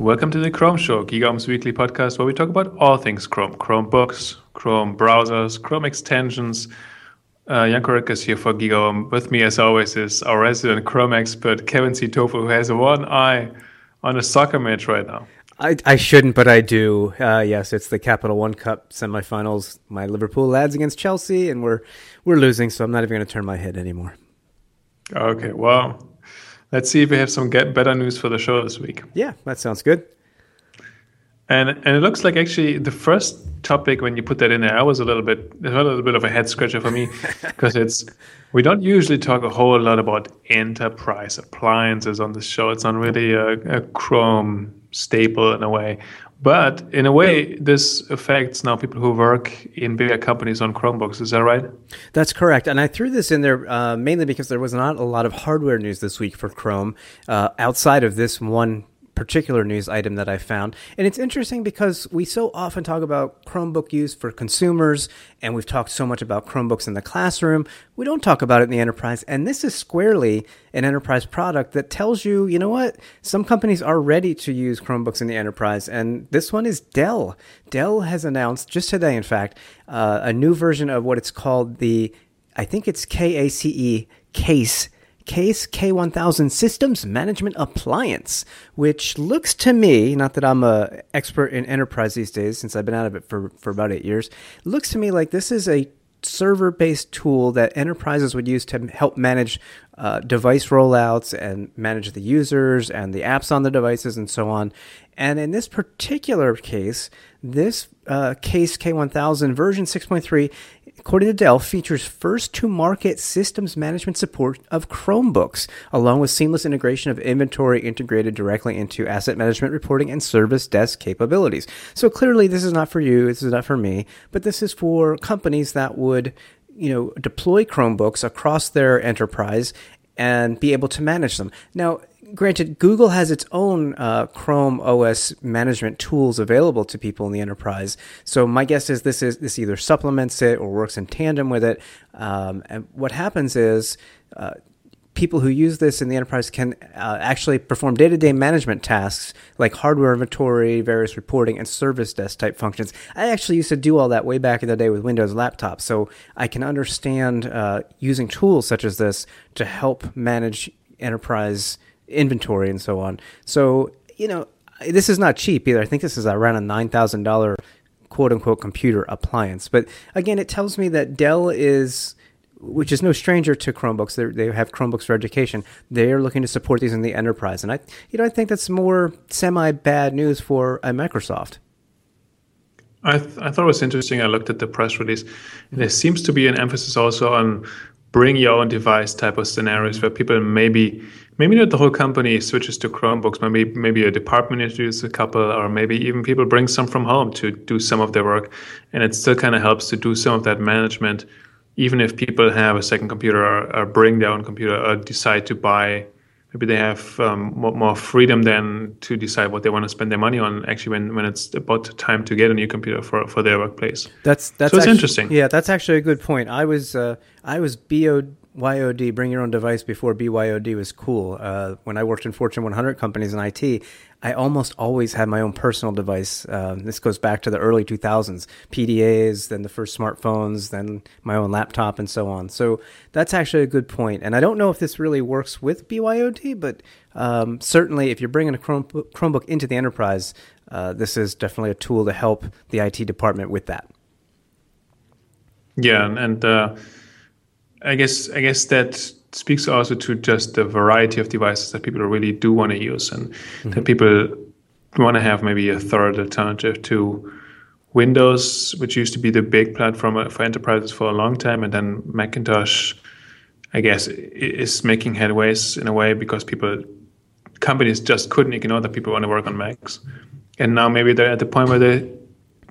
Welcome to the Chrome Show, GigaOm's weekly podcast where we talk about all things Chrome, Chromebooks, Chrome browsers, Chrome extensions. Uh, Janko Roettgers is here for GigaOm. With me, as always, is our resident Chrome expert, Kevin C. Tofel, who has one eye on a soccer match right now. I, I shouldn't, but I do. Uh, yes, it's the Capital One Cup semifinals. My Liverpool lads against Chelsea, and we're we're losing, so I'm not even going to turn my head anymore. Okay, well, let's see if we have some get better news for the show this week. Yeah, that sounds good. And and it looks like actually the first topic when you put that in there, I was a little bit it's a little bit of a head scratcher for me because it's we don't usually talk a whole lot about enterprise appliances on the show. It's not really a, a Chrome staple in a way. But in a way, this affects now people who work in bigger companies on Chromebooks. Is that right? That's correct. And I threw this in there uh, mainly because there was not a lot of hardware news this week for Chrome uh, outside of this one particular news item that I found. And it's interesting because we so often talk about Chromebook use for consumers, and we've talked so much about Chromebooks in the classroom. We don't talk about it in the enterprise. And this is squarely an enterprise product that tells you, you know what? Some companies are ready to use Chromebooks in the enterprise. And this one is Dell. Dell has announced, just today, in fact, uh, a new version of what it's called the, I think it's K A C E, KACE KACE K1000 Systems Management Appliance, which looks to me, not that I'm a expert in enterprise these days since I've been out of it for, for about eight years, looks to me like this is a server based tool that enterprises would use to help manage uh, device rollouts and manage the users and the apps on the devices and so on. And in this particular case, this uh, KACE K1000 version 6.3 according to Dell, features first to market systems management support of Chromebooks, along with seamless integration of inventory integrated directly into asset management reporting and service desk capabilities. So clearly, this is not for you, this is not for me, but this is for companies that would you know deploy Chromebooks across their enterprise and be able to manage them. Now, granted, Google has its own uh, Chrome OS management tools available to people in the enterprise. So my guess is this is this either supplements it or works in tandem with it. Um, and what happens is. Uh, people who use this in the enterprise can uh, actually perform day-to-day management tasks like hardware inventory, various reporting, and service desk type functions. I actually used to do all that way back in the day with Windows laptops, so I can understand uh, using tools such as this to help manage enterprise inventory and so on. So, you know, this is not cheap either. I think this is around a $9,000 quote unquote computer appliance. But again, it tells me that Dell is, which is no stranger to Chromebooks. They're, they have Chromebooks for education. They are looking to support these in the enterprise. And I, you know, I think that's more semi bad news for uh, Microsoft. I, th- I thought it was interesting. I looked at the press release, and there seems to be an emphasis also on bring your own device type of scenarios where people maybe maybe not the whole company switches to Chromebooks. Maybe maybe a department introduces a couple, or maybe even people bring some from home to do some of their work, and it still kind of helps to do some of that management, even if people have a second computer or, or bring their own computer or decide to buy. Maybe they have um, more, more freedom then to decide what they want to spend their money on. Actually, when, when it's about time to get a new computer for, for their workplace. That's that's so it's actually, interesting. Yeah, that's actually a good point. I was uh, I was bo YOD, bring your own device before BYOD was cool. Uh, when I worked in Fortune 100 companies in IT, I almost always had my own personal device. Um, this goes back to the early 2000s, PDAs, then the first smartphones, then my own laptop, and so on. So that's actually a good point. And I don't know if this really works with BYOD, but um, certainly if you're bringing a Chromebook, Chromebook into the enterprise, uh, this is definitely a tool to help the IT department with that. Yeah, and uh, I guess I guess that speaks also to just the variety of devices that people really do want to use, and mm-hmm. that people want to have maybe a third alternative to Windows, which used to be the big platform for enterprises for a long time, and then Macintosh, I guess, is making headways in a way because people, companies just couldn't ignore that people want to work on Macs, and now maybe they're at the point where they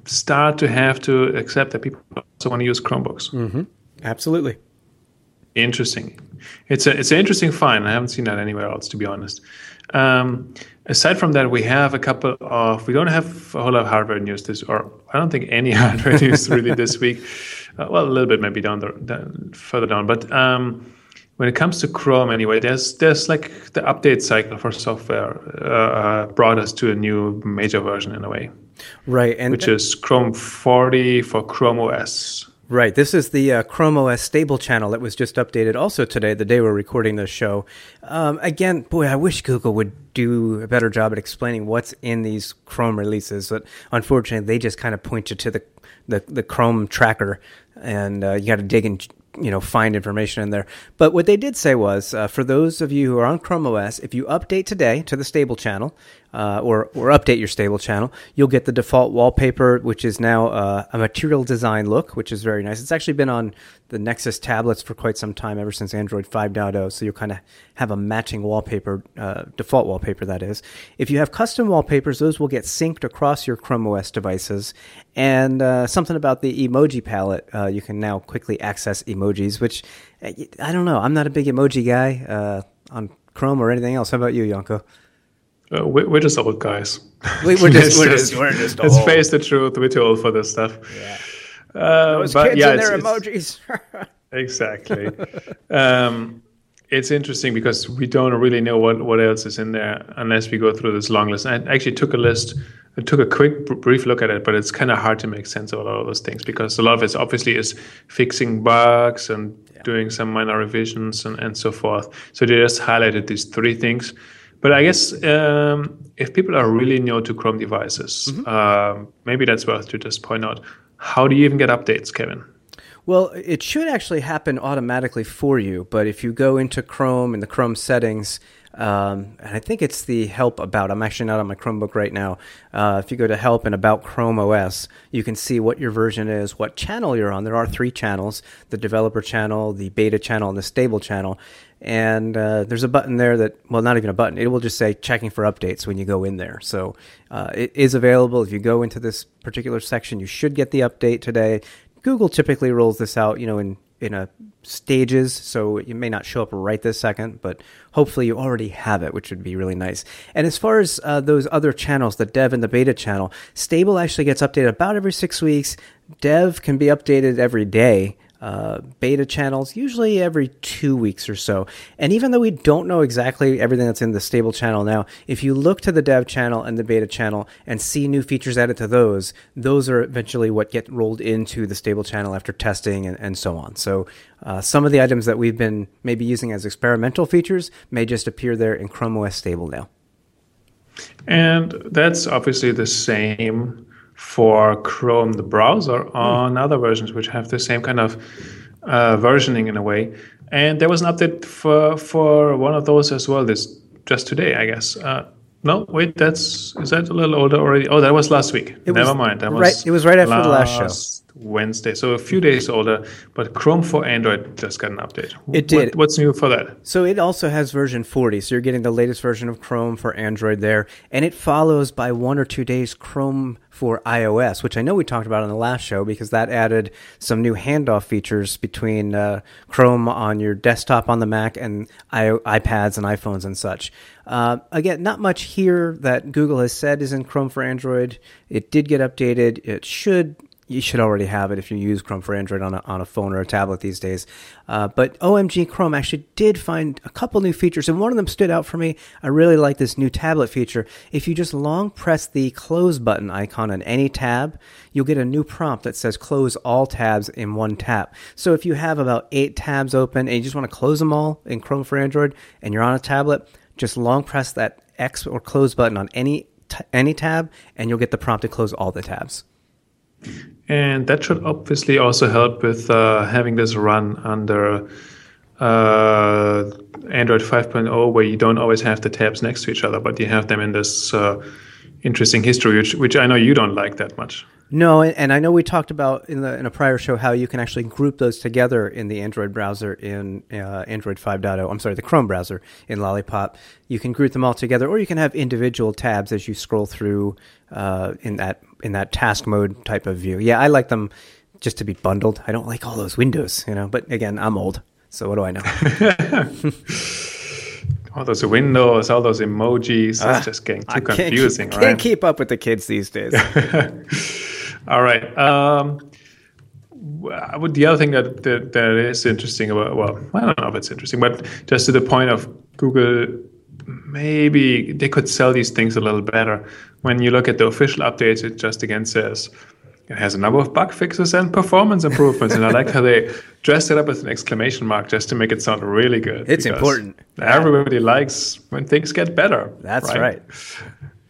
start to have to accept that people also want to use Chromebooks. Mm-hmm. Absolutely. Interesting. It's a it's an interesting find. I haven't seen that anywhere else, to be honest. Um, aside from that, we have a couple of. We don't have a whole lot of hardware news this, or I don't think any hardware news really this week. Uh, well, a little bit maybe down the down, further down, but um, when it comes to Chrome, anyway, there's there's like the update cycle for software uh, brought us to a new major version in a way, right? And which is Chrome 40 for Chrome OS. Right. This is the uh, Chrome OS stable channel that was just updated also today, the day we're recording this show. Um, again, boy, I wish Google would do a better job at explaining what's in these Chrome releases, but unfortunately, they just kind of point you to the the, the Chrome tracker, and uh, you got to dig and you know find information in there. But what they did say was, uh, for those of you who are on Chrome OS, if you update today to the stable channel, uh, or or update your stable channel, you'll get the default wallpaper, which is now uh, a material design look, which is very nice. It's actually been on the Nexus tablets for quite some time, ever since Android 5.0. So you'll kind of have a matching wallpaper, uh, default wallpaper that is. If you have custom wallpapers, those will get synced across your Chrome OS devices. And uh, something about the emoji palette, uh, you can now quickly access emojis, which I don't know. I'm not a big emoji guy on Chrome or anything else. How about you, Janko? Uh, we're, just old guys. We, are just, we're just, we're just Let's face the truth. We're too old for this stuff. Yeah. Uh, Those but kids yeah, and their it's, emojis. exactly. um, it's interesting because we don't really know what, what else is in there unless we go through this long list. I actually took a list, I took a quick brief look at it, but it's kind of hard to make sense of a lot of those things because a lot of it obviously is fixing bugs and yeah. doing some minor revisions and, and so forth. So they just highlighted these three things but I guess um, if people are really new to Chrome devices, mm-hmm. uh, maybe that's worth to just point out. How do you even get updates, Kevin? Well, it should actually happen automatically for you, but if you go into Chrome in the Chrome settings, um, and I think it's the help about. I'm actually not on my Chromebook right now. Uh, if you go to help and about Chrome OS, you can see what your version is, what channel you're on. There are three channels the developer channel, the beta channel, and the stable channel. And uh, there's a button there that, well, not even a button. It will just say checking for updates when you go in there. So uh, it is available. If you go into this particular section, you should get the update today. Google typically rolls this out, you know, in in a stages, so it may not show up right this second, but hopefully you already have it, which would be really nice. And as far as uh, those other channels, the dev and the beta channel, stable actually gets updated about every six weeks. Dev can be updated every day uh, beta channels, usually every two weeks or so. And even though we don't know exactly everything that's in the stable channel now, if you look to the dev channel and the beta channel and see new features added to those, those are eventually what get rolled into the stable channel after testing and, and so on. So uh, some of the items that we've been maybe using as experimental features may just appear there in Chrome OS stable now. And that's obviously the same for Chrome, the browser, hmm. on mm. other versions which have the same kind of uh, versioning in a way. And there was an update for for one of those as well. This just today, I guess. Uh, no, wait, that's is that a little older already? Oh, that was last week. It Never was, mind. That was right. It was right after the last show. Wednesday, so a few days older. But Chrome for Android just got an update. It did. What, what's new for that? So it also has version 40. So you're getting the latest version of Chrome for Android there, and it follows by one or two days Chrome for iOS, which I know we talked about on the last show because that added some new handoff features between uh, Chrome on your desktop on the Mac and I- iPads and iPhones and such. Uh, again, not much here that Google has said is in Chrome for Android. It did get updated. It should you should already have it if you use Chrome for Android on a, on a phone or a tablet these days. Uh, but OMG Chrome actually did find a couple new features, and one of them stood out for me. I really like this new tablet feature. If you just long press the close button icon on any tab, you'll get a new prompt that says close all tabs in one tap. So if you have about eight tabs open and you just want to close them all in Chrome for Android and you're on a tablet, just long press that X or close button on any t- any tab, and you'll get the prompt to close all the tabs. And that should obviously also help with uh, having this run under uh, Android 5.0, where you don't always have the tabs next to each other, but you have them in this uh, interesting history, which, which I know you don't like that much. No, and I know we talked about in the in a prior show how you can actually group those together in the Android browser in uh, Android 5.0. I'm sorry, the Chrome browser in Lollipop. You can group them all together, or you can have individual tabs as you scroll through uh, in that in that task mode type of view. Yeah, I like them just to be bundled. I don't like all those windows, you know. But again, I'm old, so what do I know? all those windows, all those emojis. Uh, it's just getting too confusing. Can't, right? can't keep up with the kids these days. all right. Um, Well, the other thing that, that that is interesting about well, I don't know if it's interesting, but just to the point of Google, maybe they could sell these things a little better. When you look at the official updates, it just again says it has a number of bug fixes and performance improvements. and I like how they dressed it up with an exclamation mark just to make it sound really good. It's important. Everybody yeah. likes when things get better. That's right. right.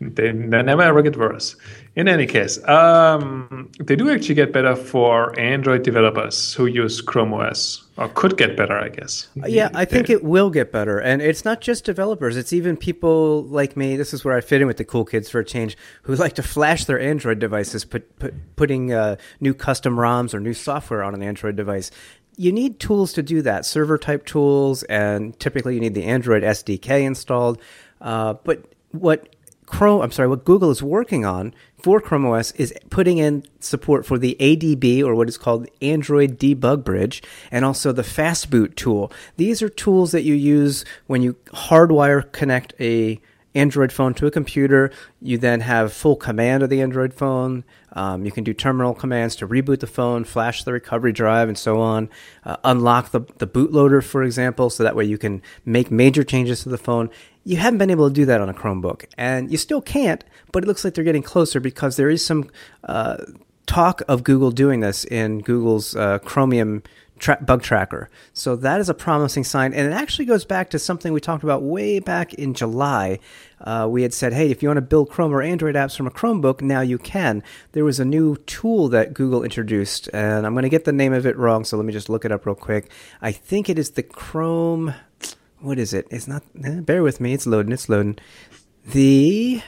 They, they never ever get worse. In any case, um, they do actually get better for Android developers who use Chrome OS, or could get better, I guess. Yeah, I think it will get better. And it's not just developers, it's even people like me. This is where I fit in with the cool kids for a change who like to flash their Android devices, put, put, putting uh, new custom ROMs or new software on an Android device you need tools to do that, server type tools, and typically you need the Android SDK installed. Uh, but what Chrome, I'm sorry, what Google is working on for Chrome OS is putting in support for the ADB or what is called Android Debug Bridge and also the Fastboot tool. These are tools that you use when you hardwire connect a Android phone to a computer. You then have full command of the Android phone. Um, you can do terminal commands to reboot the phone, flash the recovery drive, and so on. Uh, unlock the, the bootloader, for example, so that way you can make major changes to the phone. You haven't been able to do that on a Chromebook, and you still can't, but it looks like they're getting closer because there is some uh, talk of Google doing this in Google's uh, Chromium tra- bug tracker. So that is a promising sign. And it actually goes back to something we talked about way back in July. Uh, we had said, hey, if you want to build Chrome or Android apps from a Chromebook, now you can. There was a new tool that Google introduced, and I'm going to get the name of it wrong, so let me just look it up real quick. I think it is the Chrome. What is it? It's not. Eh, bear with me. It's loading. It's loading. The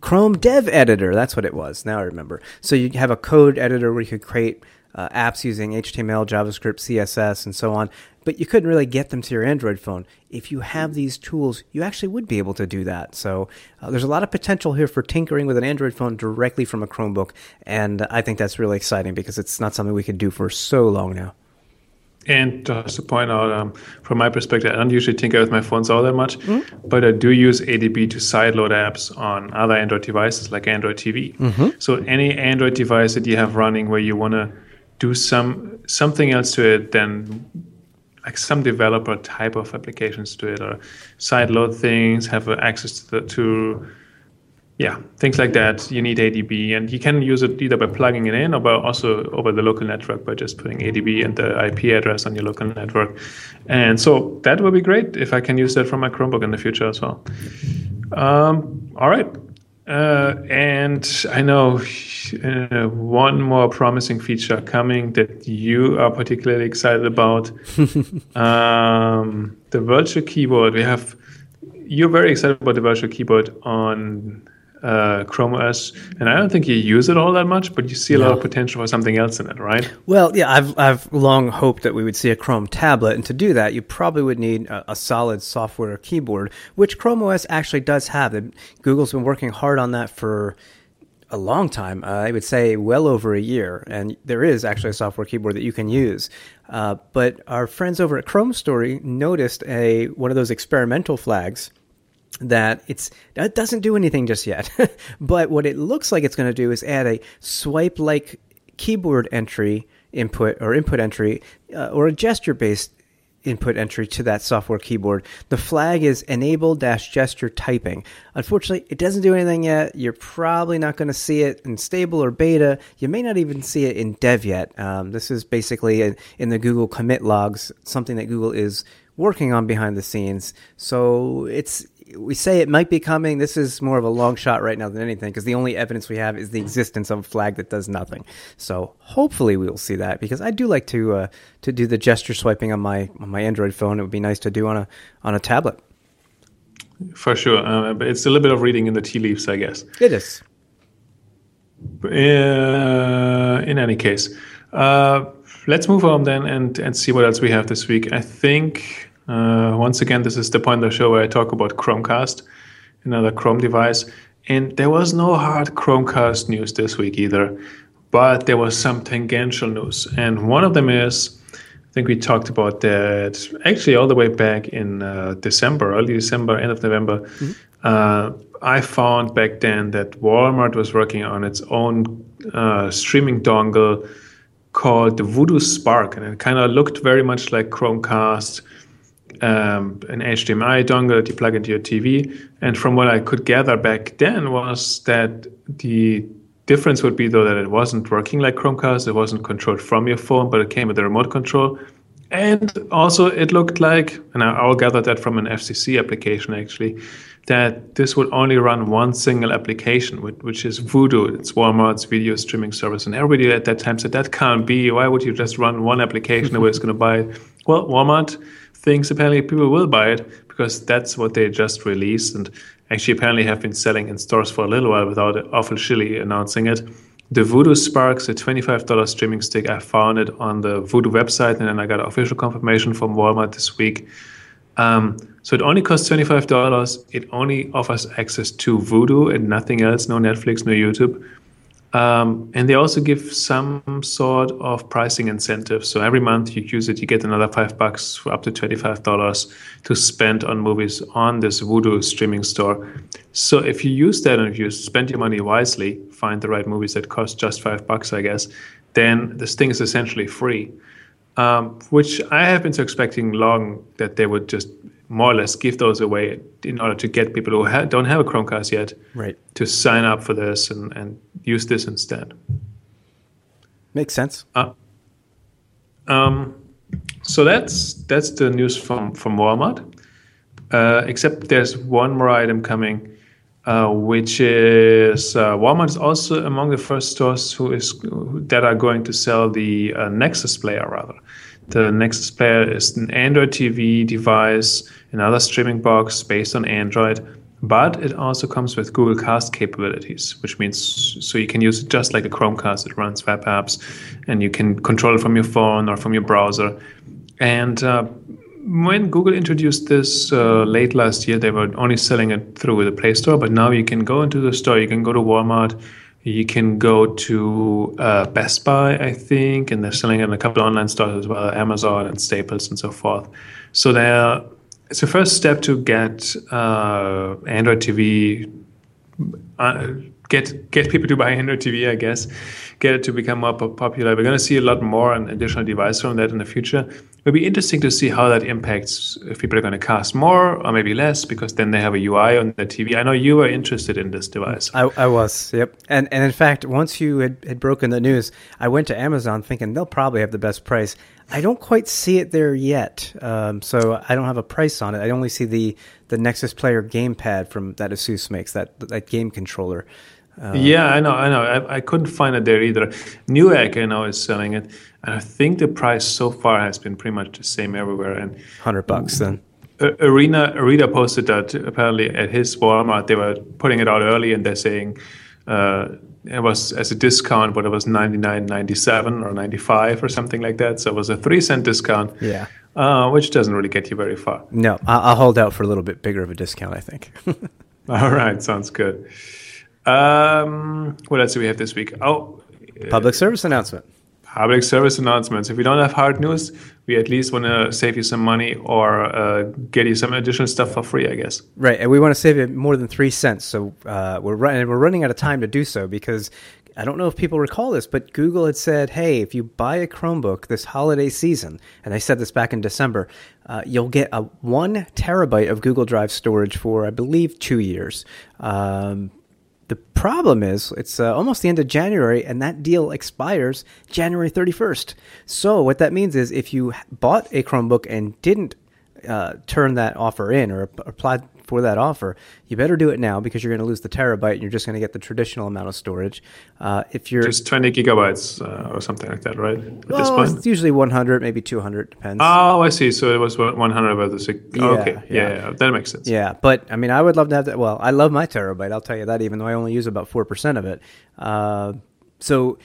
Chrome Dev Editor. That's what it was. Now I remember. So you have a code editor where you could create uh, apps using HTML, JavaScript, CSS, and so on, but you couldn't really get them to your Android phone. If you have these tools, you actually would be able to do that. So uh, there's a lot of potential here for tinkering with an Android phone directly from a Chromebook, and I think that's really exciting because it's not something we could do for so long now. And just to point out, um, from my perspective, I don't usually tinker with my phones all that much, mm-hmm. but I do use ADB to sideload apps on other Android devices like Android TV. Mm-hmm. So any Android device that you have running where you want to do some something else to it than like some developer type of applications to it or sideload things, have access to, the, to yeah, things like that. You need ADB, and you can use it either by plugging it in or by also over the local network by just putting ADB and the IP address on your local network. And so that would be great if I can use that from my Chromebook in the future as well. Um, all right, uh, and I know uh, one more promising feature coming that you are particularly excited about. um, the virtual keyboard. We have you're very excited about the virtual keyboard on uh, Chrome OS, and I don't think you use it all that much, but you see a no. lot of potential for something else in it, right? Well, yeah, I've I've long hoped that we would see a Chrome tablet, and to do that, you probably would need a, a solid software keyboard, which Chrome OS actually does have. Google's been working hard on that for a long time. Uh, I would say well over a year, and there is actually a software keyboard that you can use. Uh, but our friends over at Chrome Story noticed a one of those experimental flags that it's it doesn't do anything just yet. but what it looks like it's going to do is add a swipe like keyboard entry input or input entry uh, or a gesture based input entry to that software keyboard. The flag is enable dash gesture typing. Unfortunately, it doesn't do anything yet. You're probably not going to see it in stable or beta. You may not even see it in dev yet. Um, this is basically a, in the Google commit logs, something that Google is working on behind the scenes. So it's we say it might be coming. This is more of a long shot right now than anything because the only evidence we have is the existence of a flag that does nothing. So hopefully we will see that because I do like to uh, to do the gesture swiping on my on my Android phone. It would be nice to do on a on a tablet. For sure, uh, but it's a little bit of reading in the tea leaves, I guess. It is. Uh, in any case, uh, let's move on then and and see what else we have this week. I think uh, once again, this is the point of the show where I talk about Chromecast, another Chrome device. And there was no hard Chromecast news this week either, but there was some tangential news. And one of them is I think we talked about that actually all the way back in uh, December, early December, end of November. Mm-hmm. Uh, I found back then that Walmart was working on its own uh, streaming dongle called the Vudu Spark, and it kind of looked very much like Chromecast, um, an HDMI dongle that you plug into your TV. And from what I could gather back then was that the difference would be though that it wasn't working like Chromecast, it wasn't controlled from your phone, but it came with a remote control. And also, it looked like, and I all gathered that from an FCC application actually, that this would only run one single application, which is Vudu. It's Walmart's video streaming service. And everybody at that time said, that can't be. Why would you just run one application? Nobody's going to buy it. Well, Walmart thinks apparently people will buy it because that's what they just released. And actually, apparently, have been selling in stores for a little while without officially announcing it the Vudu Sparks, a $25 streaming stick. I found it on the Vudu website, and then I got official confirmation from Walmart this week. Um, so it only costs $25. It only offers access to Vudu and nothing else, no Netflix, no YouTube. Um, and they also give some sort of pricing incentive. So every month you use it, you get another five bucks for up to $25 to spend on movies on this Vudu streaming store. So if you use that and if you spend your money wisely, find the right movies that cost just five bucks, I guess, then this thing is essentially free. Um, which I have been expecting long that they would just more or less give those away in order to get people who ha- don't have a Chromecast yet right. to sign up for this and, and use this instead. Makes sense. Uh, um, so that's that's the news from from Walmart. Uh, except there's one more item coming, uh, which is uh, Walmart is also among the first stores who is that are going to sell the uh, Nexus player rather. The Nexus player is an Android TV device, another streaming box based on Android, but it also comes with Google Cast capabilities, which means so you can use it just like a Chromecast. It runs web apps, and you can control it from your phone or from your browser. And uh, when Google introduced this uh, late last year, they were only selling it through the Play Store, but now you can go into the store, you can go to Walmart, you can go to uh, Best Buy, I think, and they're selling it in a couple of online stores as well, Amazon and Staples and so forth. So they're it's a first step to get uh, Android TV, uh, get get people to buy Android TV, I guess, get it to become more popular. We're going to see a lot more and additional devices from that in the future it'll be interesting to see how that impacts if people are going to cast more or maybe less because then they have a UI on the TV. I know you were interested in this device. I, I was, yep. And and in fact, once you had, had broken the news, I went to Amazon thinking they'll probably have the best price. I don't quite see it there yet, um, so I don't have a price on it. I only see the the Nexus Player gamepad from that Asus makes that that game controller. Uh, yeah, I know, I know. I, I couldn't find it there either. Newegg, I know, is selling it, and I think the price so far has been pretty much the same everywhere. And hundred bucks then. Arena Arena posted that apparently at his Walmart they were putting it out early, and they're saying uh, it was as a discount, but it was ninety nine ninety seven or ninety five or something like that. So it was a three cent discount. Yeah. Uh, which doesn't really get you very far. No, I'll hold out for a little bit bigger of a discount. I think. All right, sounds good. Um, what else do we have this week? Oh, public service announcement. Public service announcements. If we don't have hard news, we at least want to save you some money or uh, get you some additional stuff for free, I guess. Right, and we want to save you more than three cents. So uh, we're running. We're running out of time to do so because I don't know if people recall this, but Google had said, "Hey, if you buy a Chromebook this holiday season," and they said this back in December, uh, you'll get a one terabyte of Google Drive storage for, I believe, two years. Um, the problem is it's uh, almost the end of January and that deal expires January 31st. So what that means is if you bought a Chromebook and didn't uh, turn that offer in or applied for that offer, you better do it now because you're going to lose the terabyte and you're just going to get the traditional amount of storage. Uh, if you're just 20 gigabytes uh, or something like that, right? At well, it's usually 100, maybe 200, depends. Oh, I see. So it was 100 about the six. Yeah, okay, yeah. Yeah, yeah. that makes sense. Yeah, but I mean, I would love to have that. Well, I love my terabyte. I'll tell you that, even though I only use about four percent of it. Uh, so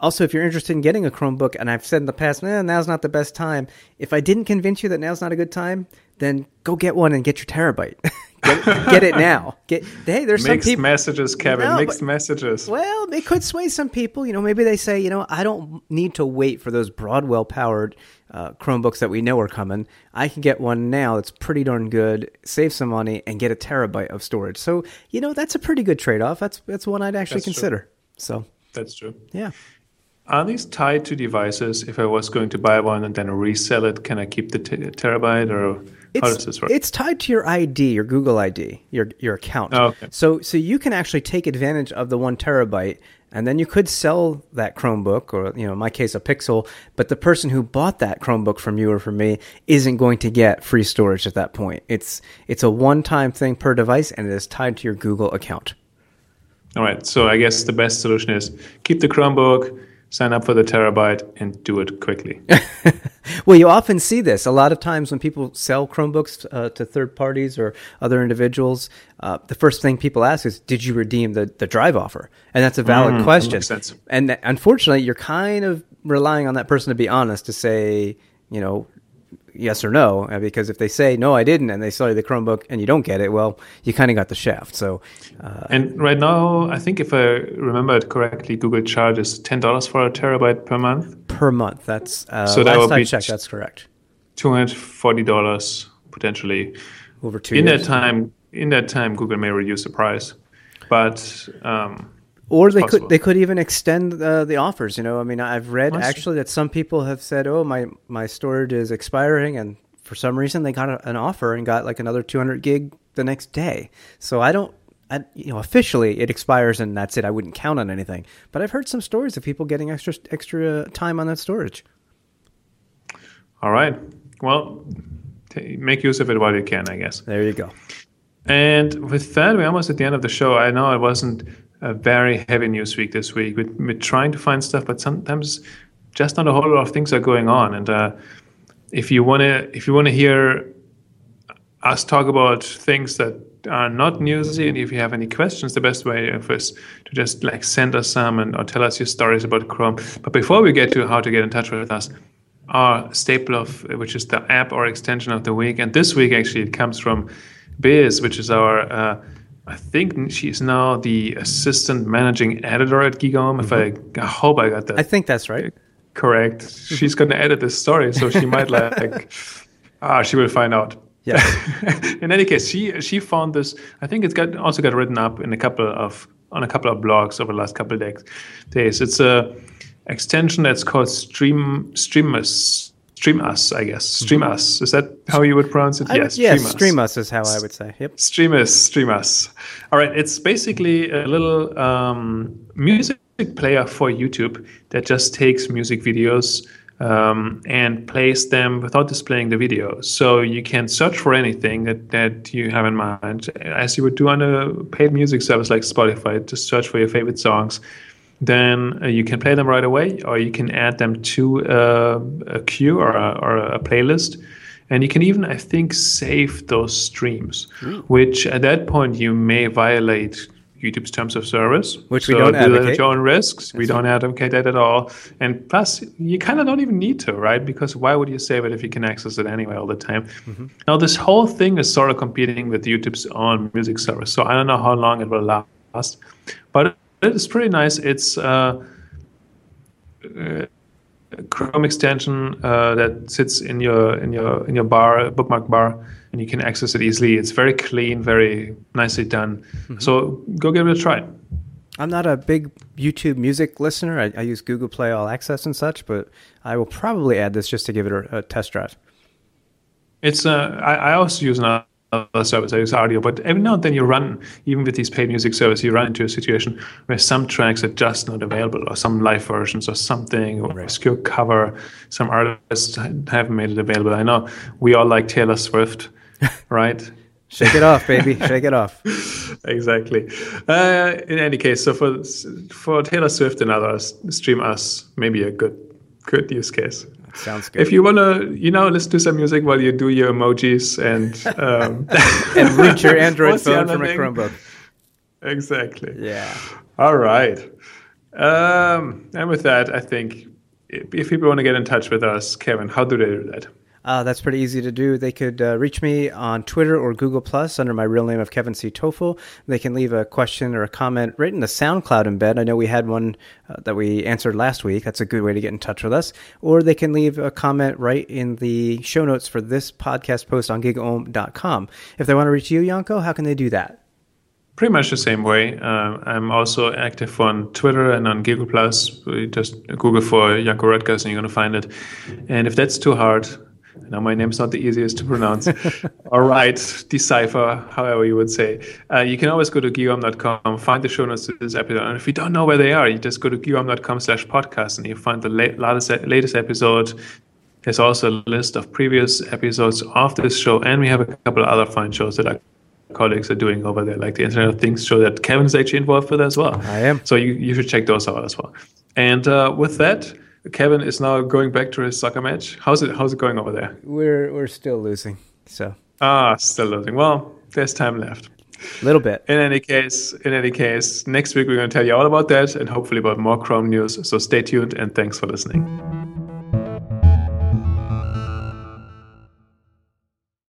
also, if you're interested in getting a Chromebook, and I've said in the past, eh, now's not the best time. If I didn't convince you that now's not a good time, then go get one and get your terabyte. get, get, it now. Get hey, there's mixed some people, messages, Kevin. No, mixed but, messages. Well, it could sway some people. You know, maybe they say, you know, I don't need to wait for those Broadwell powered uh, Chromebooks that we know are coming. I can get one now that's pretty darn good, save some money, and get a terabyte of storage. So, you know, that's a pretty good trade off. That's that's one I'd actually that's consider. True. So that's true. Yeah. are these tied to devices? If I was going to buy one and then resell it, can I keep the t- terabyte or it's, how does this work? It's tied to your ID, your Google ID, your your account. Oh, okay. So so you can actually take advantage of the one terabyte, and then you could sell that Chromebook, or you know, in my case, a Pixel. But the person who bought that Chromebook from you or from me isn't going to get free storage at that point. It's it's a one time thing per device, and it is tied to your Google account. All right. So I guess the best solution is keep the Chromebook sign up for the terabyte and do it quickly. well, you often see this. A lot of times when people sell Chromebooks uh, to third parties or other individuals, uh, the first thing people ask is, Did you redeem the, the drive offer? And that's a valid mm, question. And unfortunately, you're kind of relying on that person to be honest to say, you know, yes or no uh, because if they say no i didn't and they sell you the chromebook and you don't get it well you kind of got the shaft. So uh, and right now i think if i remember it correctly google charges $10 for a terabyte per month. Per month that's uh, so that would be check that's correct. $240 potentially. Over two in years. that time in that time google may reduce the price. But um, or they could they could even extend uh, the offers. You know, I mean, I've read actually that some people have said, "Oh, my my storage is expiring," and for some reason they got a, an offer and got like another 200 gig the next day. So I don't, I, you know, officially it expires and that's it. I wouldn't count on anything. But I've heard some stories of people getting extra extra time on that storage. All right. Well, t- make use of it while you can, I guess. There you go. And with that, we're almost at the end of the show. I know it wasn't a very heavy news week this week. We're, we're trying to find stuff, but sometimes just not a whole lot of things are going on. And uh, if you want to, if you want to hear us talk about things that are not newsy, and if you have any questions, the best way is to just like send us some and or tell us your stories about Chrome. But before we get to how to get in touch with us, our staple of which is the app or extension of the week, and this week actually it comes from Biz, which is our uh, I think she's now the assistant managing editor at GigaOM. If I, I hope I got that. I think that's right. Correct. she's going to edit this story, so she might like. ah, she will find out. Yeah. in any case, she she found this. I think it's got also got written up in a couple of on a couple of blogs over the last couple of days. Days. It's a extension that's called Stream Streamers Streamus, I guess. Stream mm-hmm. Us. Is that how you would pronounce it? I yes. yes, Stream, stream us. is how I would say. Yep. Streamus. Stream Us. All right. It's basically a little um, music player for YouTube that just takes music videos um, and plays them without displaying the video. So you can search for anything that, that you have in mind, as you would do on a paid music service like Spotify. Just search for your favorite songs then uh, you can play them right away, or you can add them to uh, a queue or a, or a, playlist. And you can even, I think, save those streams, which at that point you may violate YouTube's terms of service. Which so we don't do advocate. that at your own risks. That's we don't advocate that at all. And plus, you kind of don't even need to, right? Because why would you save it if you can access it anyway all the time? Mm-hmm. Now, this whole thing is sort of competing with YouTube's own music service. So I don't know how long it will last. But it's pretty nice. It's uh, a Chrome extension uh, that sits in your in your in your bar bookmark bar, and you can access it easily. It's very clean, very nicely done. Mm-hmm. So go give it a try. I'm not a big YouTube music listener. I, I, use Google Play All Access and such, but I will probably add this just to give it a, a test drive. It's uh, I, I also use an other service, I use Rdio, but every now and then you run, even with these paid music services, you run into a situation where some tracks are just not available, or some live versions, or something, or right. obscure cover. Some artists haven't made it available. I know we all like Taylor Swift, right? Shake it off, baby. Shake it off. exactly. Uh, in any case, so for for Taylor Swift and others, Streamus maybe a good good use case. Sounds good. If you want to, you know, listen to some music while you do your emojis and um, and reach your Android phone from thing? a Chromebook. Exactly. Yeah. All right. Um, and with that, I think if people want to get in touch with us, Kevin, how do they do that? Uh, that's pretty easy to do. They could uh, reach me on Twitter or Google Plus under my real name of Kevin C. Tofel. They can leave a question or a comment right in the SoundCloud embed. I know we had one uh, that we answered last week. That's a good way to get in touch with us. Or they can leave a comment right in the show notes for this podcast post on gigaom.com. If they want to reach you, Janko, how can they do that? pretty much the same way. Uh, I'm also active on Twitter and on Google Plus. Just Google for Janko Roettgers and you're going to find it. And if that's too hard, now my name's not the easiest to pronounce. All right, decipher, however you would say. Uh, you can always go to gigaom.com, find the show notes to this episode. And if you don't know where they are, you just go to gigaom.com slash podcast and you find the latest, latest episode. There's also a list of previous episodes of this show, and we have a couple of other fine shows that our colleagues are doing over there, like the Internet of Things show that Kevin is actually involved with as well. I am. So you, you should check those out as well. And uh, with that, Kevin is now going back to his soccer match. How's it? How's it going over there? We're we're still losing. So ah, still losing. Well, there's time left. A little bit. In any case, in any case, next week we're going to tell you all about that and hopefully about more Chrome news. So stay tuned and thanks for listening.